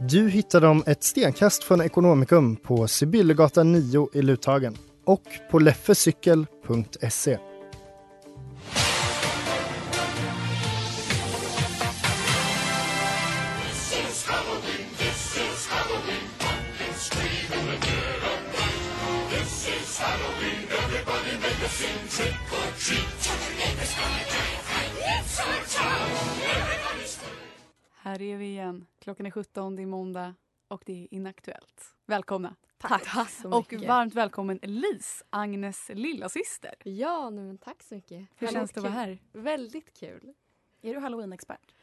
Du hittar dem ett stenkast från Ekonomikum på Sibyllegatan 9 i Luthagen och på leffecykel.se. Här är vi igen. Klockan är 17, det är måndag och det är inaktuellt. Välkomna. Tack, så Och mycket. varmt välkommen Elise, Agnes lillasyster. Ja, nej, men tack så mycket. Hur Väldigt känns det att vara här? Väldigt kul. Är du halloween-expert?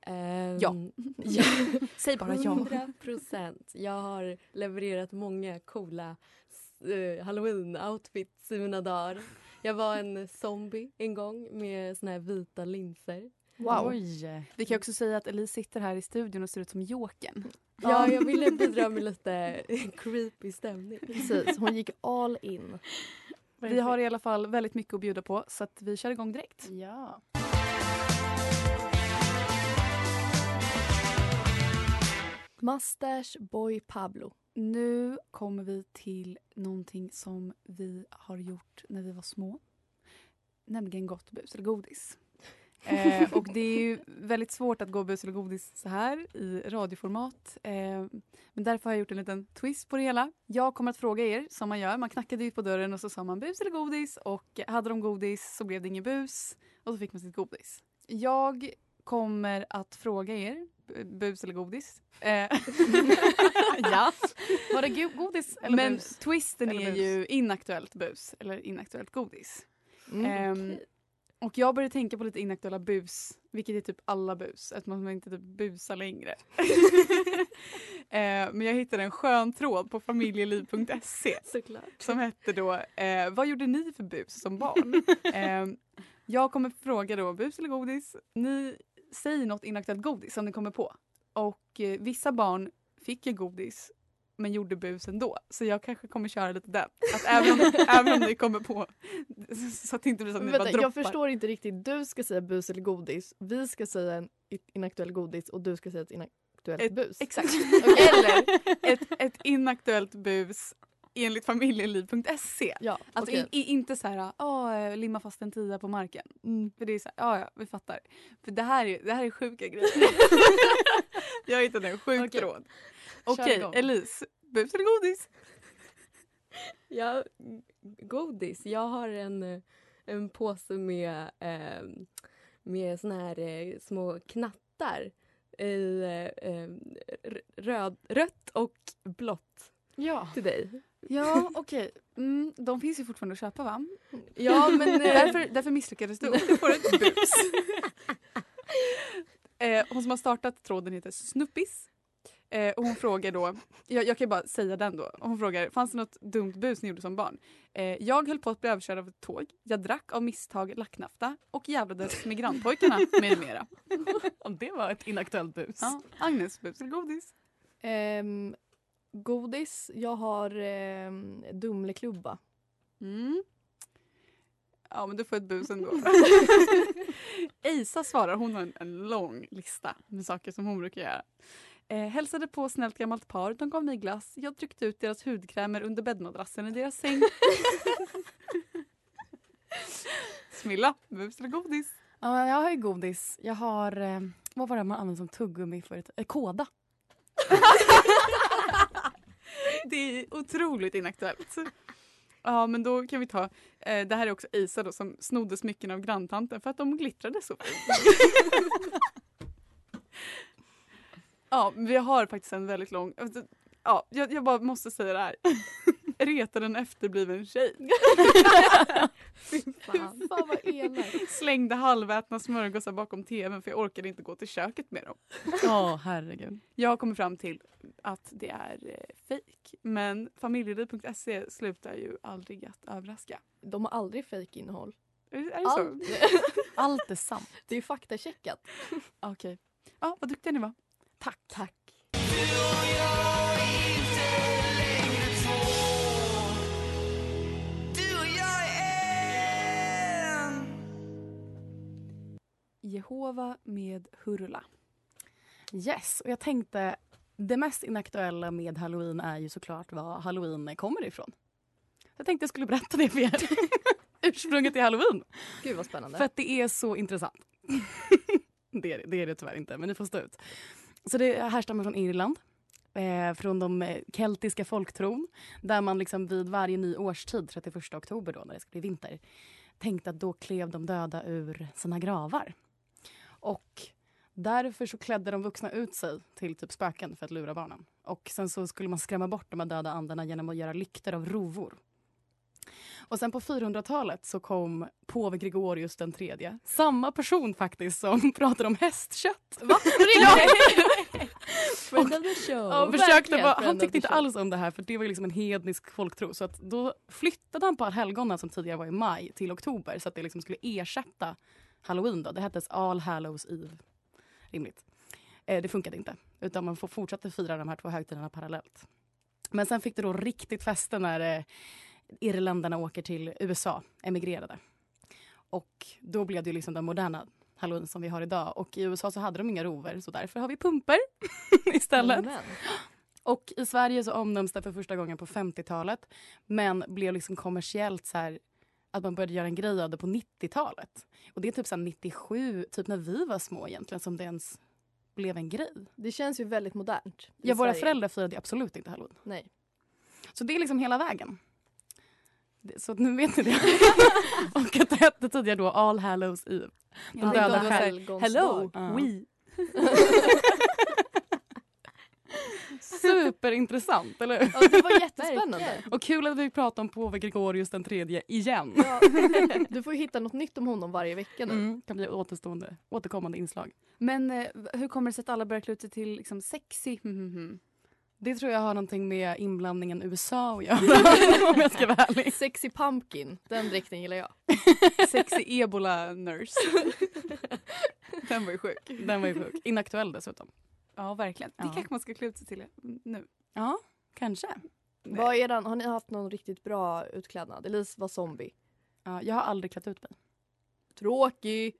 Ehm, Ja. ja. Säg bara ja. 100 procent. Jag har levererat många coola uh, halloween-outfits i mina dagar. Jag var en zombie en gång med såna här vita linser. Wow. Vi kan också säga att Elise sitter här i studion och ser ut som Jokern. Ja, jag ville bidra med lite creepy stämning. Precis, hon gick all in. Vi har i alla fall väldigt mycket att bjuda på så att vi kör igång direkt. Ja. Mustache Boy Pablo. Nu kommer vi till någonting som vi har gjort när vi var små. Nämligen gott bus eller godis. Eh, och det är ju väldigt svårt att gå bus eller godis så här i radioformat. Eh, men därför har jag gjort en liten twist på det hela. Jag kommer att fråga er som man gör. Man knackade ut på dörren och så sa man bus eller godis och hade de godis så blev det ingen bus och så fick man sitt godis. Jag kommer att fråga er, bu- bus eller godis. Eh, ja. Var det go- godis eller Men bus? twisten Eller är bus? ju inaktuellt bus eller inaktuellt godis. Mm. Ehm, och jag började tänka på lite inaktuella bus, vilket är typ alla bus, eftersom man inte typ busar längre. Eh, men jag hittade en skön tråd på familjeliv.se som hette då eh, Vad gjorde ni för bus som barn? eh, jag kommer fråga då bus eller godis. Ni säger något inaktuellt godis som ni kommer på. Och eh, vissa barn fick ju godis men gjorde bus ändå. Så jag kanske kommer köra lite den. Att även om, även om ni kommer på så att det inte blir så att ni Vänta, bara droppar. jag förstår inte riktigt. Du ska säga bus eller godis. Vi ska säga en inaktuell godis och du ska säga ett inaktuellt Ett- bus. Exakt. Eller ett, ett inaktuellt bus enligt familjeliv.se. Ja, Alltså okej. i, i, inte så här, "Åh, limma fast en tia på marken. För det är så här, ja ja, vi fattar. För det här är, det här är sjuka grejer. jag hittade en sjuk Okej. tråd. Okej, igång. Elise. Bus eller godis? Ja, godis. Jag har en, eh, en påse med, eh, med såna här eh, små knattar i eh, eh, r- röd, rött och blått Ja. till dig. Ja, okej. Mm, de finns ju fortfarande att köpa va? Ja, men eh, Därför, därför misslyckades du du får ett bus. eh, hon som har startat tråden heter Snuppis. Eh, och hon frågar då, jag, jag kan bara säga den då. Hon frågar, fanns det något dumt bus ni gjorde som barn? Eh, jag höll på att bli överkörd av ett tåg. Jag drack av misstag lacknafta och jävlades med grannpojkarna med mera. Om det var ett inaktuellt bus. Ja, Agnes, bus eller godis? Ehm, godis. Jag har um, Dumleklubba. Mm. Ja men du får ett bus ändå. Eisa svarar, hon har en, en lång lista med saker som hon brukar göra. Eh, hälsade på snällt gammalt par, de gav mig glass. Jag tryckte ut deras hudkrämer under bäddmadrassen i deras säng. Smilla, bus eller godis? Ja, jag har ju godis. Jag har, eh, vad var det man använde som tuggummi förut? Eh, kåda. det är otroligt inaktuellt. Ja men då kan vi ta, eh, det här är också Isa då som snodde smycken av granntanten för att de glittrade så ja vi har faktiskt en väldigt lång, alltså, ja jag, jag bara måste säga det här. Retar en efterbliven tjej. Fan. Fan vad elakt. Slängde halvätna smörgåsar bakom tvn för jag orkade inte gå till köket med dem. Ja, herregud. Jag kommit fram till att det är eh, fejk. Men familjeliv.se slutar ju aldrig att överraska. De har aldrig fejkinnehåll. Är det, är det så? Allt, är sant. det är faktacheckat. Okej. Ja, vad duktiga ni var. Tack. Tack. Jehova med Hurula. Yes, och jag tänkte det mest inaktuella med halloween är ju såklart var halloween kommer ifrån. Jag tänkte jag skulle berätta det för er. Ursprunget till halloween. Gud vad spännande. För att det är så intressant. det, är, det- är det tyvärr inte, men ni får stå ut. Så det härstammar från Irland. Eh, från de eh, keltiska folktron. Där man liksom vid varje ny årstid, 31 oktober då när det ska bli vinter, tänkte att då klev de döda ur sina gravar. Och därför så klädde de vuxna ut sig till typ spöken för att lura barnen. Och sen så skulle man skrämma bort de här döda andarna genom att göra lyktor av rovor. Och sen på 400-talet så kom påve Gregorius den tredje. Samma person faktiskt som pratade om hästkött. Va? ja. Show. Ja, försökte bara, han tyckte inte alls om det här för det var liksom en hednisk folktro. Så att då flyttade han på allhelgona som tidigare var i maj till oktober så att det liksom skulle ersätta halloween. Då. Det hette All Hallows Eve. Rimligt. Eh, det funkade inte. Utan man får fortsätta fira de här två högtiderna parallellt. Men sen fick det då riktigt fäste när eh, irländarna åker till USA, emigrerade. Och då blev det liksom den moderna halloween som vi har idag. Och i USA så hade de inga rover så därför har vi pumper istället. Amen. Och i Sverige så omnämns det för första gången på 50-talet men blev liksom kommersiellt så här att man började göra en grej av det på 90-talet. Och det är typ så här 97, typ när vi var små egentligen som det ens blev en grej. Det känns ju väldigt modernt. Ja, våra Sverige. föräldrar firade absolut inte halloween. Nej. Så det är liksom hela vägen. Så nu vet ni det. och att det hette tidigare då All Hallows Eve. De Ja, döda själv. Hello, Ja. we. Superintressant, eller hur? Ja, det var jättespännande. Och kul att vi pratar om påve Gregorius den tredje igen. Ja. Du får hitta något nytt om honom varje vecka nu. Mm, kan bli återstående, återkommande inslag. Men eh, hur kommer det sig att alla börjar klä ut sig till liksom, sexy? Mhm. Det tror jag har någonting med inblandningen USA att göra. om jag ska vara ärlig. Sexy pumpkin, den dräkten gillar jag. Sexy ebola nurse. Den var ju sjuk. Den var ju sjuk. Inaktuell dessutom. Ja verkligen. Det Ja. kanske man ska klä ut sig till nu. Ja, kanske. Vad är den? Har ni haft någon riktigt bra utklädnad? Elise var zombie. Ja, jag har aldrig klätt ut mig. Tråkig!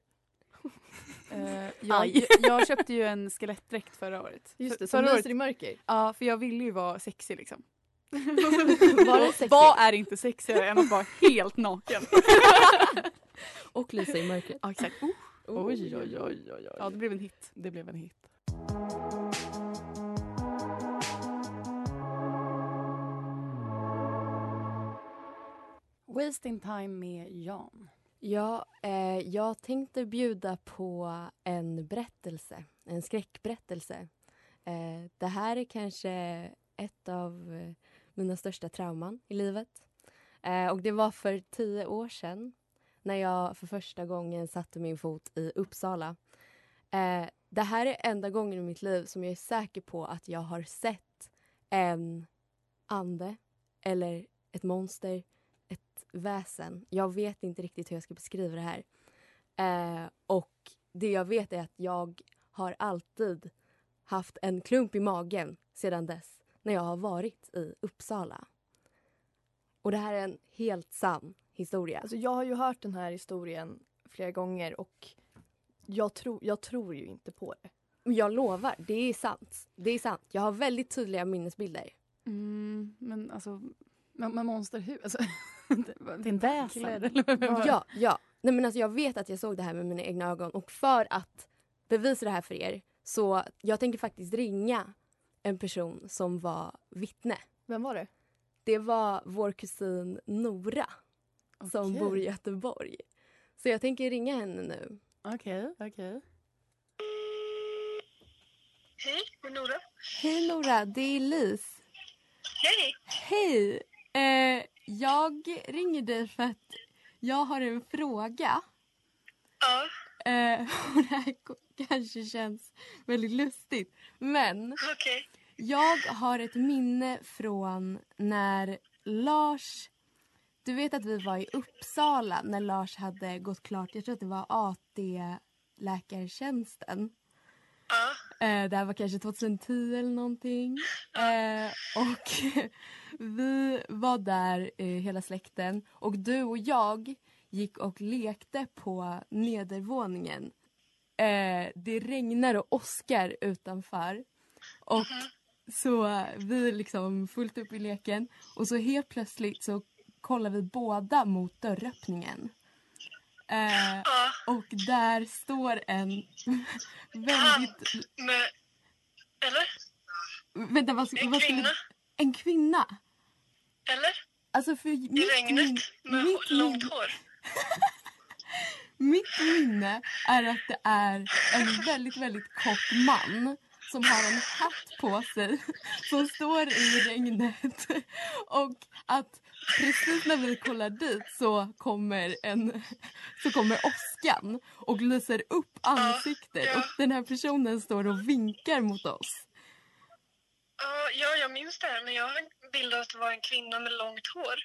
Eh, jag, jag köpte ju en skelettdräkt förra året. Just det, som lyser i mörker. Ja, för jag ville ju vara sexig liksom. Var det sexy? Vad är inte sexigare än att vara helt naken? Och lysa i mörkret. ja, exakt. Oh. Oj, oj, oj, oj, oj. Ja, det blev en hit. Det blev en hit. Wasting time med Jan. Ja, eh, jag tänkte bjuda på en berättelse, en skräckberättelse. Eh, det här är kanske ett av eh, mina största trauman i livet. Eh, och det var för tio år sedan när jag för första gången satte min fot i Uppsala. Eh, det här är enda gången i mitt liv som jag är säker på att jag har sett en ande eller ett monster, väsen. Jag vet inte riktigt hur jag ska beskriva det här. Eh, och det jag vet är att jag har alltid haft en klump i magen sedan dess när jag har varit i Uppsala. Och det här är en helt sann historia. Alltså, jag har ju hört den här historien flera gånger och jag, tro, jag tror ju inte på det. Jag lovar, det är sant. Det är sant. Jag har väldigt tydliga minnesbilder. Mm, men alltså, Men, men monster hur? Alltså, en väsen? Ja, ja. Nej, men alltså, jag vet att jag såg det här med mina egna ögon och för att bevisa det här för er så jag tänker faktiskt ringa en person som var vittne Vem var det? Det var vår kusin Nora som Okej. bor i Göteborg. Så jag tänker ringa henne nu. Okej, okej. Hej, det är Nora. Hej Nora, det är Lis. Hej! Hej! Eh, jag ringer dig för att jag har en fråga. Ja, Eh, och det här kanske känns väldigt lustigt. Men okej. jag har ett minne från när Lars... Du vet att vi var i Uppsala när Lars hade gått klart, jag tror att det var AT-läkartjänsten. Ja, Eh, det här var kanske 2010 eller någonting. Eh, och vi var där eh, hela släkten och du och jag gick och lekte på nedervåningen. Eh, det regnar och åskar utanför. Och så eh, vi liksom fullt upp i leken och så helt plötsligt så kollar vi båda mot dörröppningen. Eh, och där står en väldigt... Med... Eller? Vänta, vad, En vad skulle- kvinna? En kvinna? Eller? Alltså för I mitt, regnet? Med mitt, långt hår? mitt minne är att det är en väldigt, väldigt kort man som har en hatt på sig som står i regnet och att precis när vi kollar dit så kommer, en, så kommer åskan och lyser upp ansiktet ja. och den här personen står och vinkar mot oss. Ja, ja, jag minns det här, men jag har bild av att det var en kvinna med långt hår.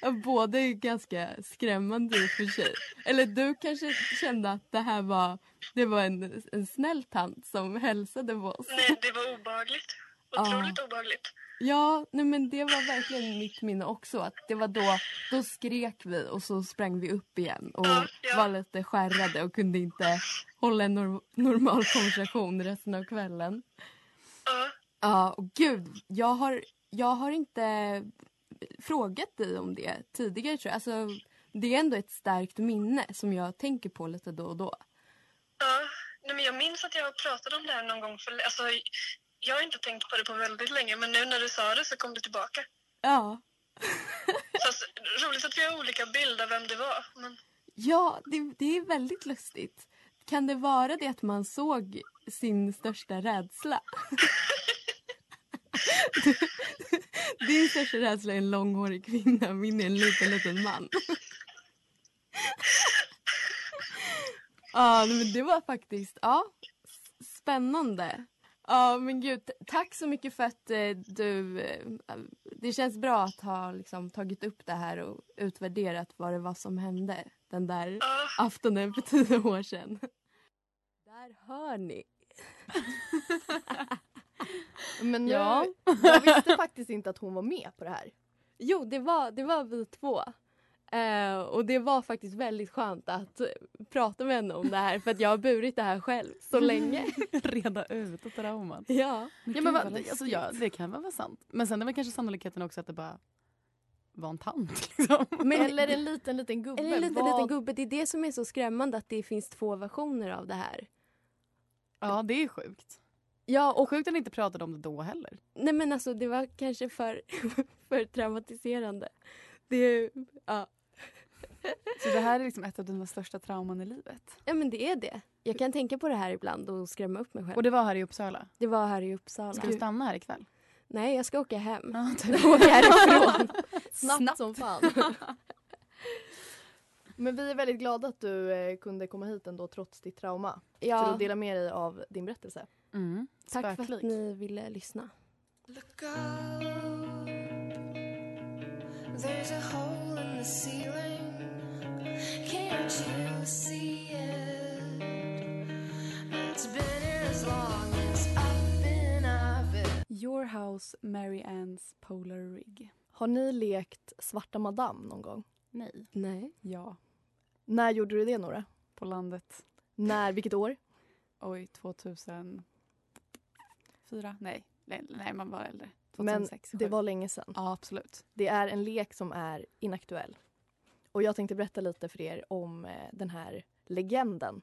Ja, Båda är ganska skrämmande i och för sig. Eller du kanske kände att det här var, det var en, en snäll tant som hälsade på oss. Nej, det var obehagligt. Otroligt obehagligt. Ja, nej men det var verkligen mitt minne också. Att det var då, då skrek vi och så sprang vi upp igen och Ja, ja. var lite skärrade och kunde inte hålla en nor- normal konversation resten av kvällen. Ja, och gud, jag har, jag har inte frågat dig om det tidigare tror jag. Alltså, det är ändå ett starkt minne som jag tänker på lite då och då. ja. Nej, men jag minns att jag pratade om det här någon gång. För, alltså, jag har inte tänkt på det på väldigt länge, men nu när du sa det så kom det tillbaka. Ja, Fast, roligt att vi har olika bilder av vem det var. Men, ja det, det är väldigt lustigt. Kan det vara det att man såg sin största rädsla? Din största rädsla är en långhårig kvinna, min är en liten, liten man. Ja, men det var faktiskt ja, spännande. Ja, men gud, tack så mycket för att eh, du... Eh, det känns bra att ha liksom, tagit upp det här och utvärderat vad det var som hände den där ja, aftonen för tio år sedan. Där hör ni. Men nu, Ja. jag visste faktiskt inte att hon var med på det här. Jo, det var, det var vi två. Eh, och det var faktiskt väldigt skönt att prata med henne om det här för att jag har burit det här själv så länge. Reda ut trauman. ja. Ja, men va, alltså, ja, det kan väl vara sant. Men sen är väl kanske sannolikheten också att det bara var en tant. Liksom. Men, Eller en liten, liten gubbe. eller en liten, Vad- liten gubbe. Det är det som är så skrämmande att det finns två versioner av det här. Ja, det är sjukt. Ja, och sjukt att ni inte pratade om det då heller. nej men alltså det var kanske för, för traumatiserande. Det, ja. Så det här är liksom ett av dina största trauman i livet? ja, men det är det. Jag kan tänka på det här ibland och skrämma upp mig själv. Och det var här i Uppsala. Det var här i Uppsala. Ska du stanna här ikväll? Nej, jag ska åka hem. Ja, härifrån. Snabbt, som fan. Men vi är väldigt glada att du eh, kunde komma hit ändå trots ditt trauma. För Ja, att dela med dig av din berättelse. Mm. tack för att ni ville lyssna. Look up, there's a hole in the ceiling. Can't you see it? It's been as long as I've been of it. Your House, Mary Ann's Polar Rig. Har ni lekt Svarta Madame någon gång? Nej. Nej. Ja, När gjorde du det Nora? på landet. När, vilket år? Oj, 2004? Nej, nej, nej man var äldre. Men 2006, det sju. var länge sedan. Ja, absolut. Det är en lek som är inaktuell. Och jag tänkte berätta lite för er om eh, den här legenden.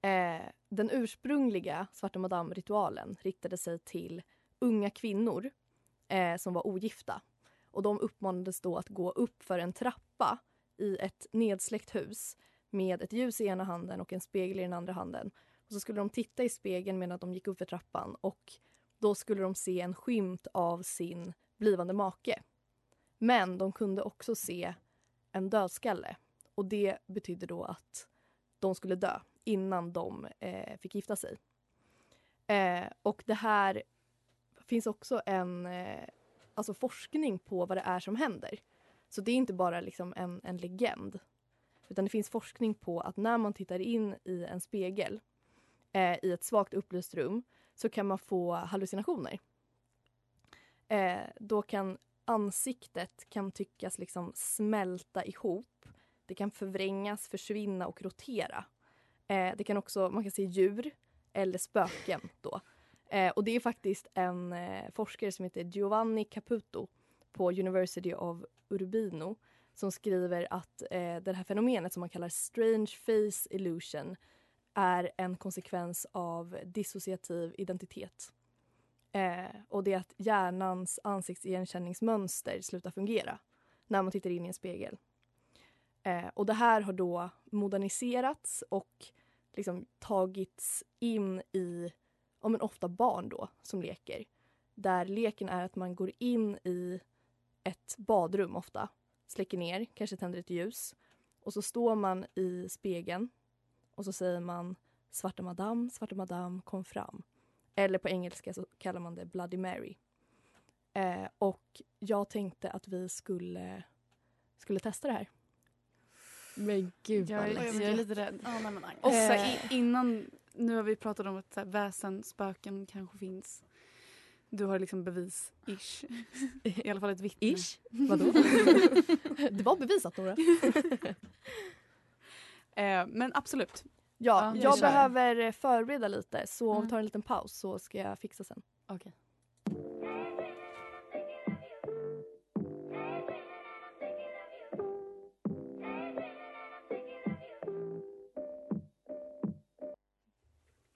Eh, den ursprungliga Svarta Madame-ritualen riktade sig till unga kvinnor eh, som var ogifta. Och de uppmanades då att gå upp för en trappa i ett nedsläckt hus med ett ljus i ena handen och en spegel i den andra handen. Och så skulle de titta i spegeln medan de gick upp för trappan och då skulle de se en skymt av sin blivande make. Men de kunde också se en dödskalle och det betydde då att de skulle dö innan de eh, fick gifta sig. Eh, och det här finns också en eh, alltså forskning på vad det är som händer. Så det är inte bara liksom en, en legend. Utan det finns forskning på att när man tittar in i en spegel eh, i ett svagt upplyst rum så kan man få hallucinationer. Eh, då kan ansiktet kan tyckas liksom smälta ihop. Det kan förvrängas, försvinna och rotera. Eh, det kan också, man kan se djur eller spöken då. Eh, och det är faktiskt en eh, forskare som heter Giovanni Caputo på University of Urbino som skriver att eh, det här fenomenet som man kallar strange face illusion är en konsekvens av dissociativ identitet. Eh, och det är att hjärnans ansiktsigenkänningsmönster slutar fungera när man tittar in i en spegel. Eh, och det här har då moderniserats och liksom tagits in i, ja men ofta barn då, som leker. Där leken är att man går in i ett badrum ofta, släcker ner, kanske tänder ett ljus och så står man i spegeln och så säger man Svarta madam, svarta madam, kom fram. Eller på engelska så kallar man det Bloody Mary. Eh, och jag tänkte att vi skulle, skulle testa det här. Men gud Jag är, vad jag läskigt. är lite rädd. Ja, nej, Agnes. Och så Eh. innan, nu har vi pratat om att så här, väsen, spöken kanske finns. Du har liksom bevis, ish. I alla fall ett vittne. Ish? Vadå? det var bevisat Nora. Eh, men absolut. Ja, Ja, jag kör. behöver eh, förbereda lite så om Mm. vi tar en liten paus så ska jag fixa sen. Okej.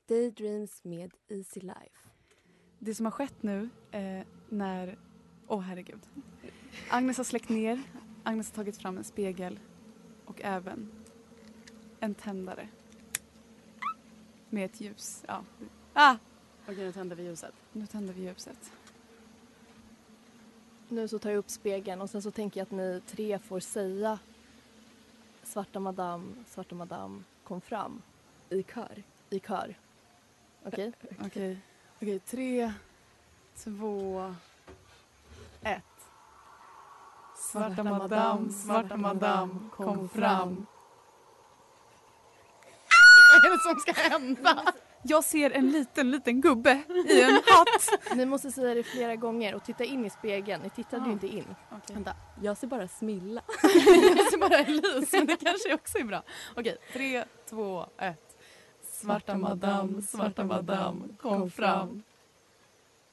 Daydreams med Easy Life. Det som har skett nu eh, när... Åh herregud. Agnes har släckt ner. Agnes har tagit fram en spegel och även en tändare. Med ett ljus. Ja. Ah! Okej, nu tänder vi ljuset. Nu tänder vi ljuset. Nu så tar jag upp spegeln och sen så tänker jag att ni tre får säga Svarta madam, svarta madam, kom fram. I kör. I kör. Okej? Okej. Okej, tre, två, ett. Svarta madam, svarta madam, kom fram. Vad är det som ska hända? Jag ser en liten, liten gubbe i en hatt. Ni måste säga det flera gånger och titta in i spegeln. Ni tittade Ah. ju inte in. Okej. Vänta, Jag ser bara Smilla. jag ser bara Elise men det kanske också är bra. Okej, tre, två, ett. Svarta madam, svarta madam, kom fram.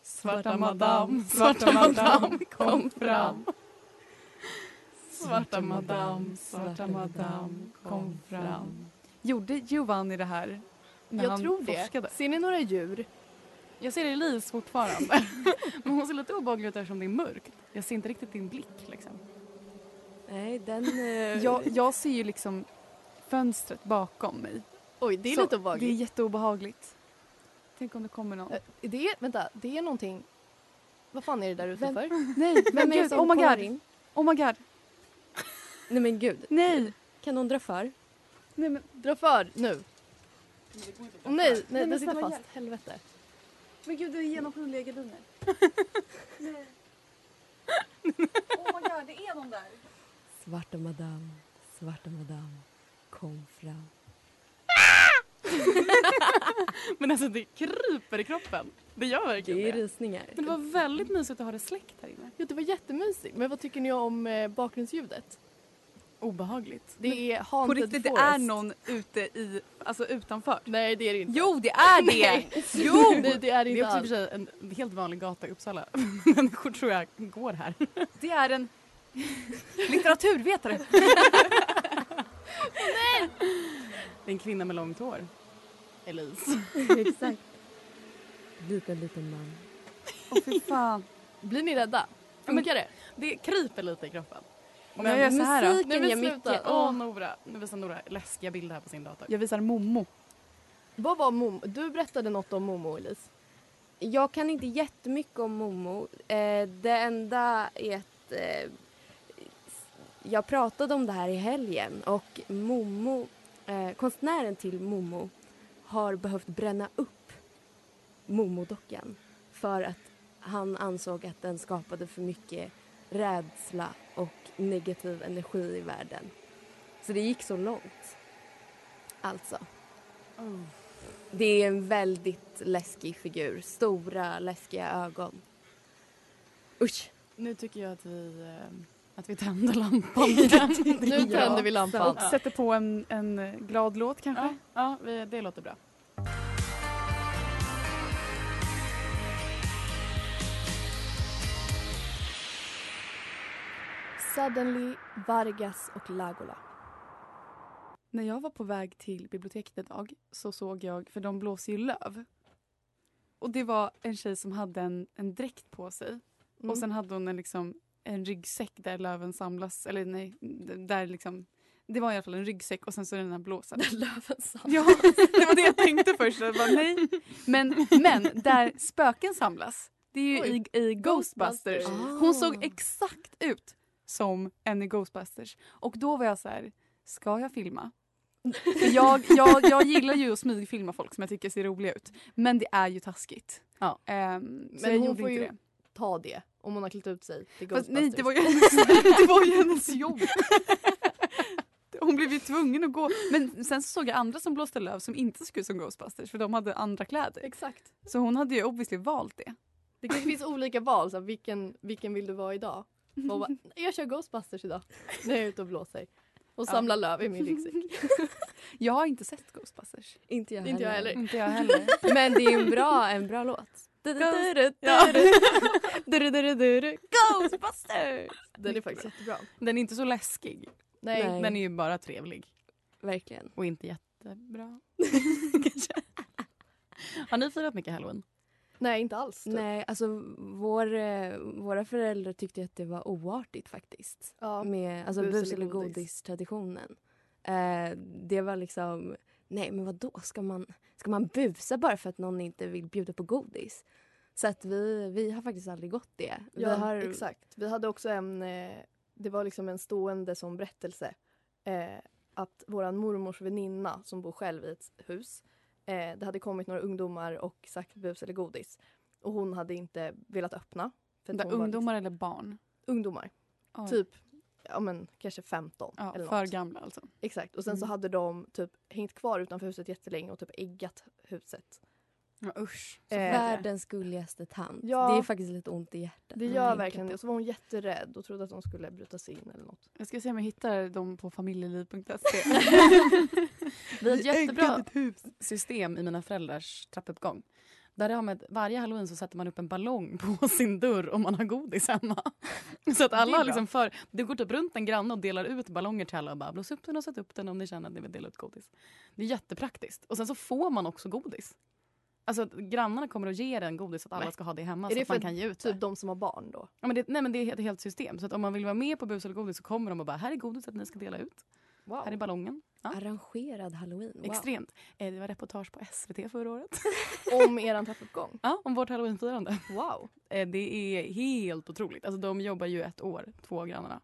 Svarta madam, svarta madam, kom fram. Svarta madam, svarta madam, kom fram. Gjorde Giovanni det här när jag han tror det. forskade? Ser ni några djur? Jag ser Elise fortfarande. Men hon ser lite obehaglig ut eftersom det är mörkt. Jag ser inte riktigt din blick liksom. Nej, den... eh, Jag, jag ser ju liksom fönstret bakom mig. Oj, det är Så lite Det är obehagligt. jätteobehagligt. Tänk om det kommer någon. Eh, Det är, vänta, det är någonting... Vad fan är det där ute Vem- för? Nej, Vem men är det gud, som oh my god. in? Oh my god. Nej men gud. Nej. Kan någon dra för? Nej men Dra för nu. Åh, nej, nej, men den sitter fast. hjälp. Helvete. Men gud, det är genomskinliga gardiner. Nej. Oh my god, det är någon där. Svarta madam, svarta madam, kom fram. Men alltså det kryper i kroppen. Det gör verkligen Det är det. rysningar. Men det var väldigt mysigt att ha det släckt här inne. Ja, det var jättemysigt. Men vad tycker ni om eh, bakgrundsljudet? Obehagligt. Det är På Haunted riktigt, det Forest. är någon ute i, alltså utanför. Nej, det är det inte. Jo, det är det! Jo! Nej, det är det Det inte är också i och för sig en helt vanlig gata i Uppsala. Människor tror jag går här. Det är en litteraturvetare. Det är en kvinna med långt hår. Elise. Exakt. Liten, liten man. Åh fy fan. Blir ni rädda? Funkar det? Det kryper lite i kroppen. Om jag gör så här då? Men gör sluta. Åh. Nora. Nu visar Nora läskiga bilder här på sin dator. Jag visar Momo. Vad var Momo? Du berättade något om Momo, Elise. Jag kan inte jättemycket om Momo. Eh, det enda är att eh, jag pratade om det här i helgen och Momo, eh, konstnären till Momo har behövt bränna upp Momodockan för att han ansåg att den skapade för mycket rädsla och negativ energi i världen. Så det gick så långt. Alltså. Det är en väldigt läskig figur. Stora, läskiga ögon. Usch. Nu tycker jag att vi, eh, att vi tänder lampan igen. Nu tänder vi lampan. Och sätter på en, en glad låt kanske. Ja, ja det låter bra. Suddenly, Vargas och Lagola. När jag var på väg till biblioteket idag så såg jag, för de blåser ju löv. Och det var en tjej som hade en, en dräkt på sig. Mm. Och sen hade hon en, liksom, en ryggsäck där löven samlas. Eller nej, där liksom... Det var i alla fall en ryggsäck och sen så den här blåsaren. Där löven samlas. Ja, det var det jag tänkte först. Jag bara, nej. Men, men där spöken samlas, det är ju i, i Ghostbusters. Hon såg exakt ut som en i Ghostbusters. Och då var jag så här, ska jag filma? Jag, jag, jag gillar ju att smygfilma folk som jag tycker ser roliga ut. Men det är ju taskigt. Ja. Så Men hon får ju det. Ta det om hon har klätt ut sig till Fast, nej, det var, ju hennes, det var ju hennes jobb. Hon blev ju tvungen att gå. Men sen så såg jag andra som blåste löv som inte såg ut som Ghostbusters för de hade andra kläder. Exakt. Så hon hade ju obviously valt det. Det finns olika val. Så här, vilken, vilken vill du vara idag? Och bara, jag kör Ghostbusters idag när jag är ute och blåser. Och Ja. samlar löv i min ryggsäck. Jag har inte sett Ghostbusters. Inte jag Inte jag heller. heller. Inte jag heller. Men det är en bra, en bra låt. Ghostbusters! Den är faktiskt jättebra. Den är inte så läskig. Nej. Nej. Den är ju bara trevlig. Verkligen. Och inte jättebra. Kanske. Har ni firat mycket halloween? Nej, inte alls. typ. Nej, alltså vår, eh, våra föräldrar tyckte att det var oartigt faktiskt. Ja. Med alltså, Bus eller eller godis. godis-traditionen. Eh, det var liksom, nej men vad då ska man, ska man busa bara för att någon inte vill bjuda på godis? Så att vi, vi har faktiskt aldrig gått det. Ja, vi har, exakt. Vi hade också en, eh, det var liksom en stående som berättelse. Eh, att våran mormors väninna som bor själv i ett hus. Eh, det hade kommit några ungdomar och sagt bus eller godis. Och hon hade inte velat öppna. För var ungdomar eller barn? Liksom, ungdomar. Oj. Typ ja, men, kanske 15. Ja, eller för något. gamla alltså. Exakt. Och sen så Mm. hade de typ hängt kvar utanför huset jättelänge och typ äggat huset. Ja, usch. Eh, världens gulligaste tant. Ja. det är faktiskt lite ont i hjärtat. Det när gör verkligen det. Och så var hon jätterädd och trodde att de skulle bryta sig in eller något. Jag ska se om jag hittar dem på familjeliv.se. Vi har ett jättebra system i mina föräldrars trappuppgång. Där har man, varje halloween så sätter man upp en ballong på sin dörr om man har godis hemma. Så att Det alla bra. liksom för, det går typ runt en granne och delar ut ballonger till alla och bara blås upp den och sätt upp den om ni känner att ni vill dela ut godis. Det är jättepraktiskt. Och sen så får man också godis. Alltså att grannarna kommer och ger en godis så att alla Nej. ska ha det hemma Är så det att man kan ge ut det. Typ de som har barn då. Ja, men det, nej men det är ett helt system. Så att om man vill vara med på bus eller godis så kommer de och bara här är godiset ni ska dela ut. Wow. Här är ballongen. Ja. Arrangerad halloween. Wow. Extremt. Eh, Det var reportage på SVT förra året. Om eran trappuppgång. Ja, om vårt halloweenfirande. Wow. Eh, Det är helt otroligt. Alltså, de jobbar ju ett år, två av grannarna.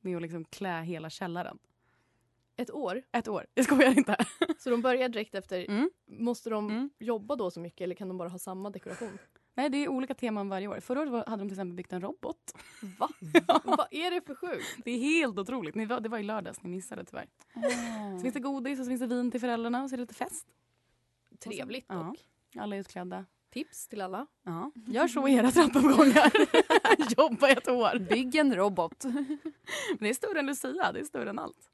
Med att liksom klä hela källaren. Ett år. Ett år, jag skojar inte. Så de börjar direkt efter. Mm. Måste de Mm. jobba då så mycket eller kan de bara ha samma dekoration? Nej, det är olika teman varje år. Förra året hade de till exempel byggt en robot. Va? Vad är det för sjukt? Det är helt otroligt. Ni det var i lördags, ni missade tyvärr. Ah. Så finns det godis och så finns det vin till föräldrarna och så är det lite fest. Trevligt Ja. dock. Alla är utklädda. Tips till alla. Ja. Gör så i era trappuppgångar. Jobba i ett år. Bygg en robot. Men det är större än Lucia, det är större än allt.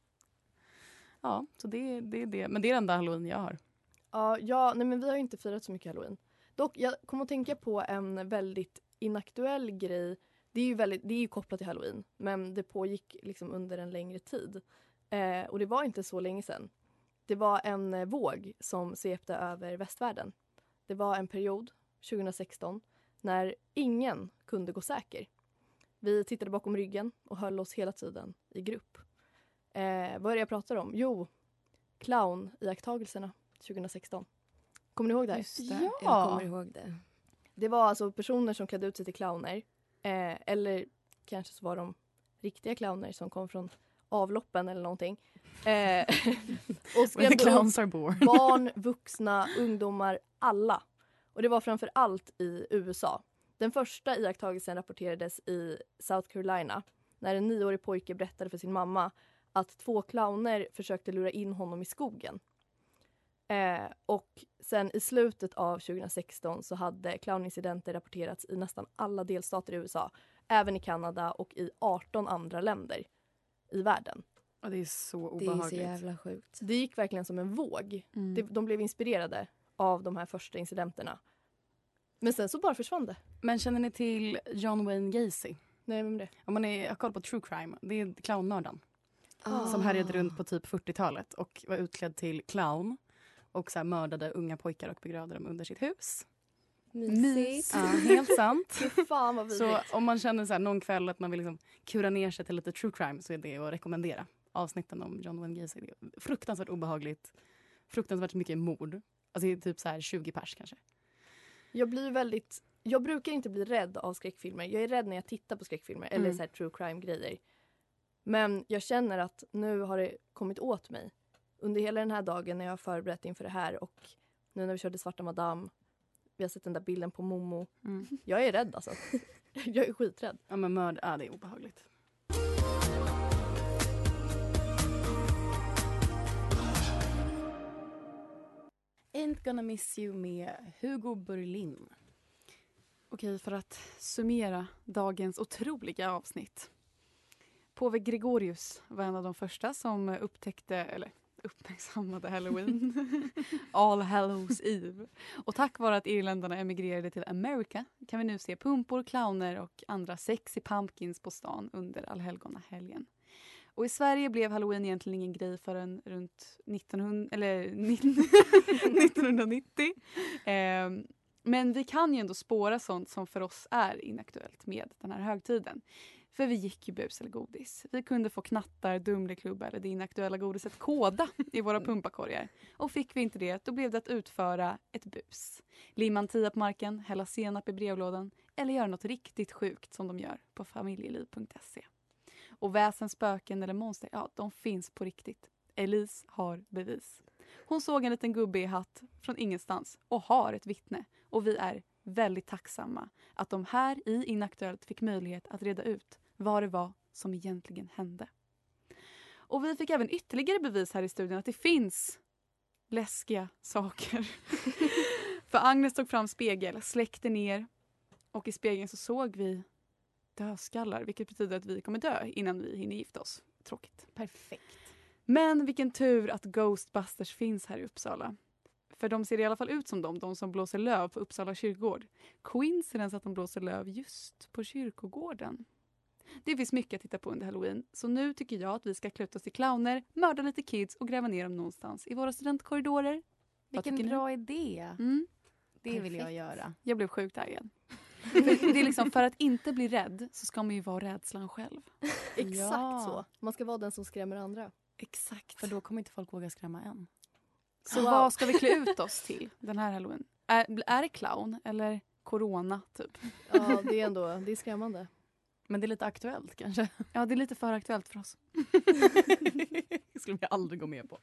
Ja, så det, det är det. Men det är den enda halloween jag har. Ja, ja nej men vi har ju inte firat så mycket halloween. Dock, jag kom att tänka på en väldigt inaktuell grej. Det är ju, väldigt, det är ju kopplat till halloween, men det pågick liksom under en längre tid. Eh, och det var inte så länge sedan. Det var en eh, våg som svepte över västvärlden. Det var en period, 2016, när ingen kunde gå säker. Vi tittade bakom ryggen och höll oss hela tiden i grupp. Eh, vad är det jag pratar om? Jo, clown-iakttagelserna 2016. Kommer ni ihåg det? Just det. Jag kommer ihåg det. Det var alltså personer som klädde ut sig till clowner. Eh, eller kanske så var de riktiga clowner som kom från avloppen eller någonting. Eh, och skrämde barn, vuxna, ungdomar, alla. Och det var framför allt i USA. Den första iakttagelsen rapporterades i South Carolina när en nioårig pojke berättade för sin mamma att två clowner försökte lura in honom i skogen. Eh, och sen i slutet av 2016 så hade clownincidenter rapporterats i nästan alla delstater i USA, även i Kanada och i 18 andra länder i världen. Och det är så Det är obehagligt. så jävla sjukt. Det gick verkligen som en våg. Mm. Det, de blev inspirerade av de här första incidenterna. Men sen så bara försvann det. Men känner ni till John Wayne Gacy? Nej, vem är det? Om man är, har koll på true crime, det är clownnörden. Ah. Som härjade runt på typ 40-talet och var utklädd till clown. Och så här mördade unga pojkar och begravde dem under sitt hus. Mysigt. Ja, helt sant. Fan vad Så om man känner så här någon kväll att man vill liksom kura ner sig till lite true crime så är det att rekommendera. Avsnitten om John Wayne Gacy. Det är fruktansvärt obehagligt. Fruktansvärt mycket mord. Alltså det är typ så här 20 pers kanske. Jag blir väldigt... Jag brukar inte bli rädd av skräckfilmer. Jag är rädd när jag tittar på skräckfilmer eller Mm. så här true crime-grejer. Men jag känner att nu har det kommit åt mig. Under hela den här dagen när jag har förberett inför det här och nu när vi körde Svarta Madame. Vi har sett den där bilden på Momo. Mm. Jag är rädd alltså. jag är skiträdd. Ja men mörd, ja det är obehagligt. Ain't gonna miss you med Hugo Berlin. Okej, för att summera dagens otroliga avsnitt. Påve Gregorius var en av de första som upptäckte, eller uppmärksammade halloween. All Hallows Eve. Och tack vare att irländarna emigrerade till Amerika kan vi nu se pumpor, clowner och andra sexy pumpkins på stan under allhelgonahelgen. Och i Sverige blev halloween egentligen ingen grej förrän runt 1900, eller 1990. Um, ehm, men vi kan ju ändå spåra sånt som för oss är inaktuellt med den här högtiden. För vi gick ju bus eller godis. Vi kunde få knattar, Dumleklubba eller det inaktuella godiset Kåda i våra pumpakorgar. Och fick vi inte det, då blev det att utföra ett bus. Limma en tia på marken, hälla senap i brevlådan eller göra något riktigt sjukt som de gör på familjeliv.se. Och väsen, spöken eller monster, ja, de finns på riktigt. Elise har bevis. Hon såg en liten gubbe i hatt från ingenstans och har ett vittne. Och vi är väldigt tacksamma att de här i Inaktuellt fick möjlighet att reda ut vad det var som egentligen hände. Och vi fick även ytterligare bevis här i studion att det finns läskiga saker. För Agnes tog fram spegel, släckte ner och i spegeln så såg vi dödskallar vilket betyder att vi kommer dö innan vi hinner gifta oss. Tråkigt. Perfekt. Men vilken tur att Ghostbusters finns här i Uppsala. För de ser i alla fall ut som de, de som blåser löv på Uppsala kyrkogård. Coincidence att de blåser löv just på kyrkogården. Det finns mycket att titta på under halloween, så nu tycker jag att vi ska klä ut oss till clowner, mörda lite kids och gräva ner dem någonstans i våra studentkorridorer. Vilken tycker ni? bra idé. Mm. Det vill jag Perfekt. göra. Jag blev sjukt arg det är liksom, för att inte bli rädd så ska man ju vara rädslan själv. Exakt Ja. så. Man ska vara den som skrämmer andra. Exakt. För då kommer inte folk våga skrämma en. Så vad ska vi klä ut oss till den här halloween? Är, är det clown eller corona typ? Ja, det är ändå det är skrämmande. Men det är lite aktuellt kanske. Ja, det är lite för aktuellt för oss. det skulle vi aldrig gå med på.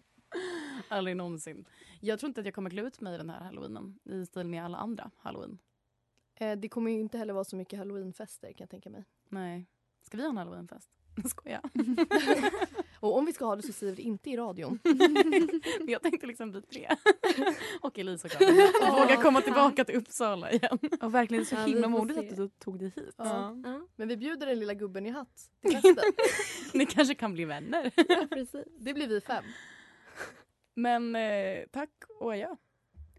Aldrig någonsin. Jag tror inte att jag kommer klä ut mig den här halloweenen i stil med alla andra halloween. Eh, det kommer ju inte heller vara så mycket halloweenfester kan jag tänka mig. Nej. Ska vi ha en halloweenfest? Skoja. Och om vi ska ha det så säger vi det inte i radion. Men jag tänkte liksom vi tre. Och Elisa och Karin. Och våga komma tillbaka till Uppsala igen. Och verkligen så Ja, himla modigt att du tog dig hit. Ja. Ja, Men vi bjuder den lilla gubben i hatt till festen. Ni kanske kan bli vänner. ja precis. Det blir vi fem. Men eh, tack och adjö.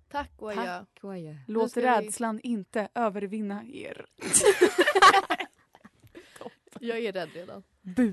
Tack och adjö. Tack och adjö. Låt ska vi- rädslan inte övervinna er. Jag är rädd redan. Bu.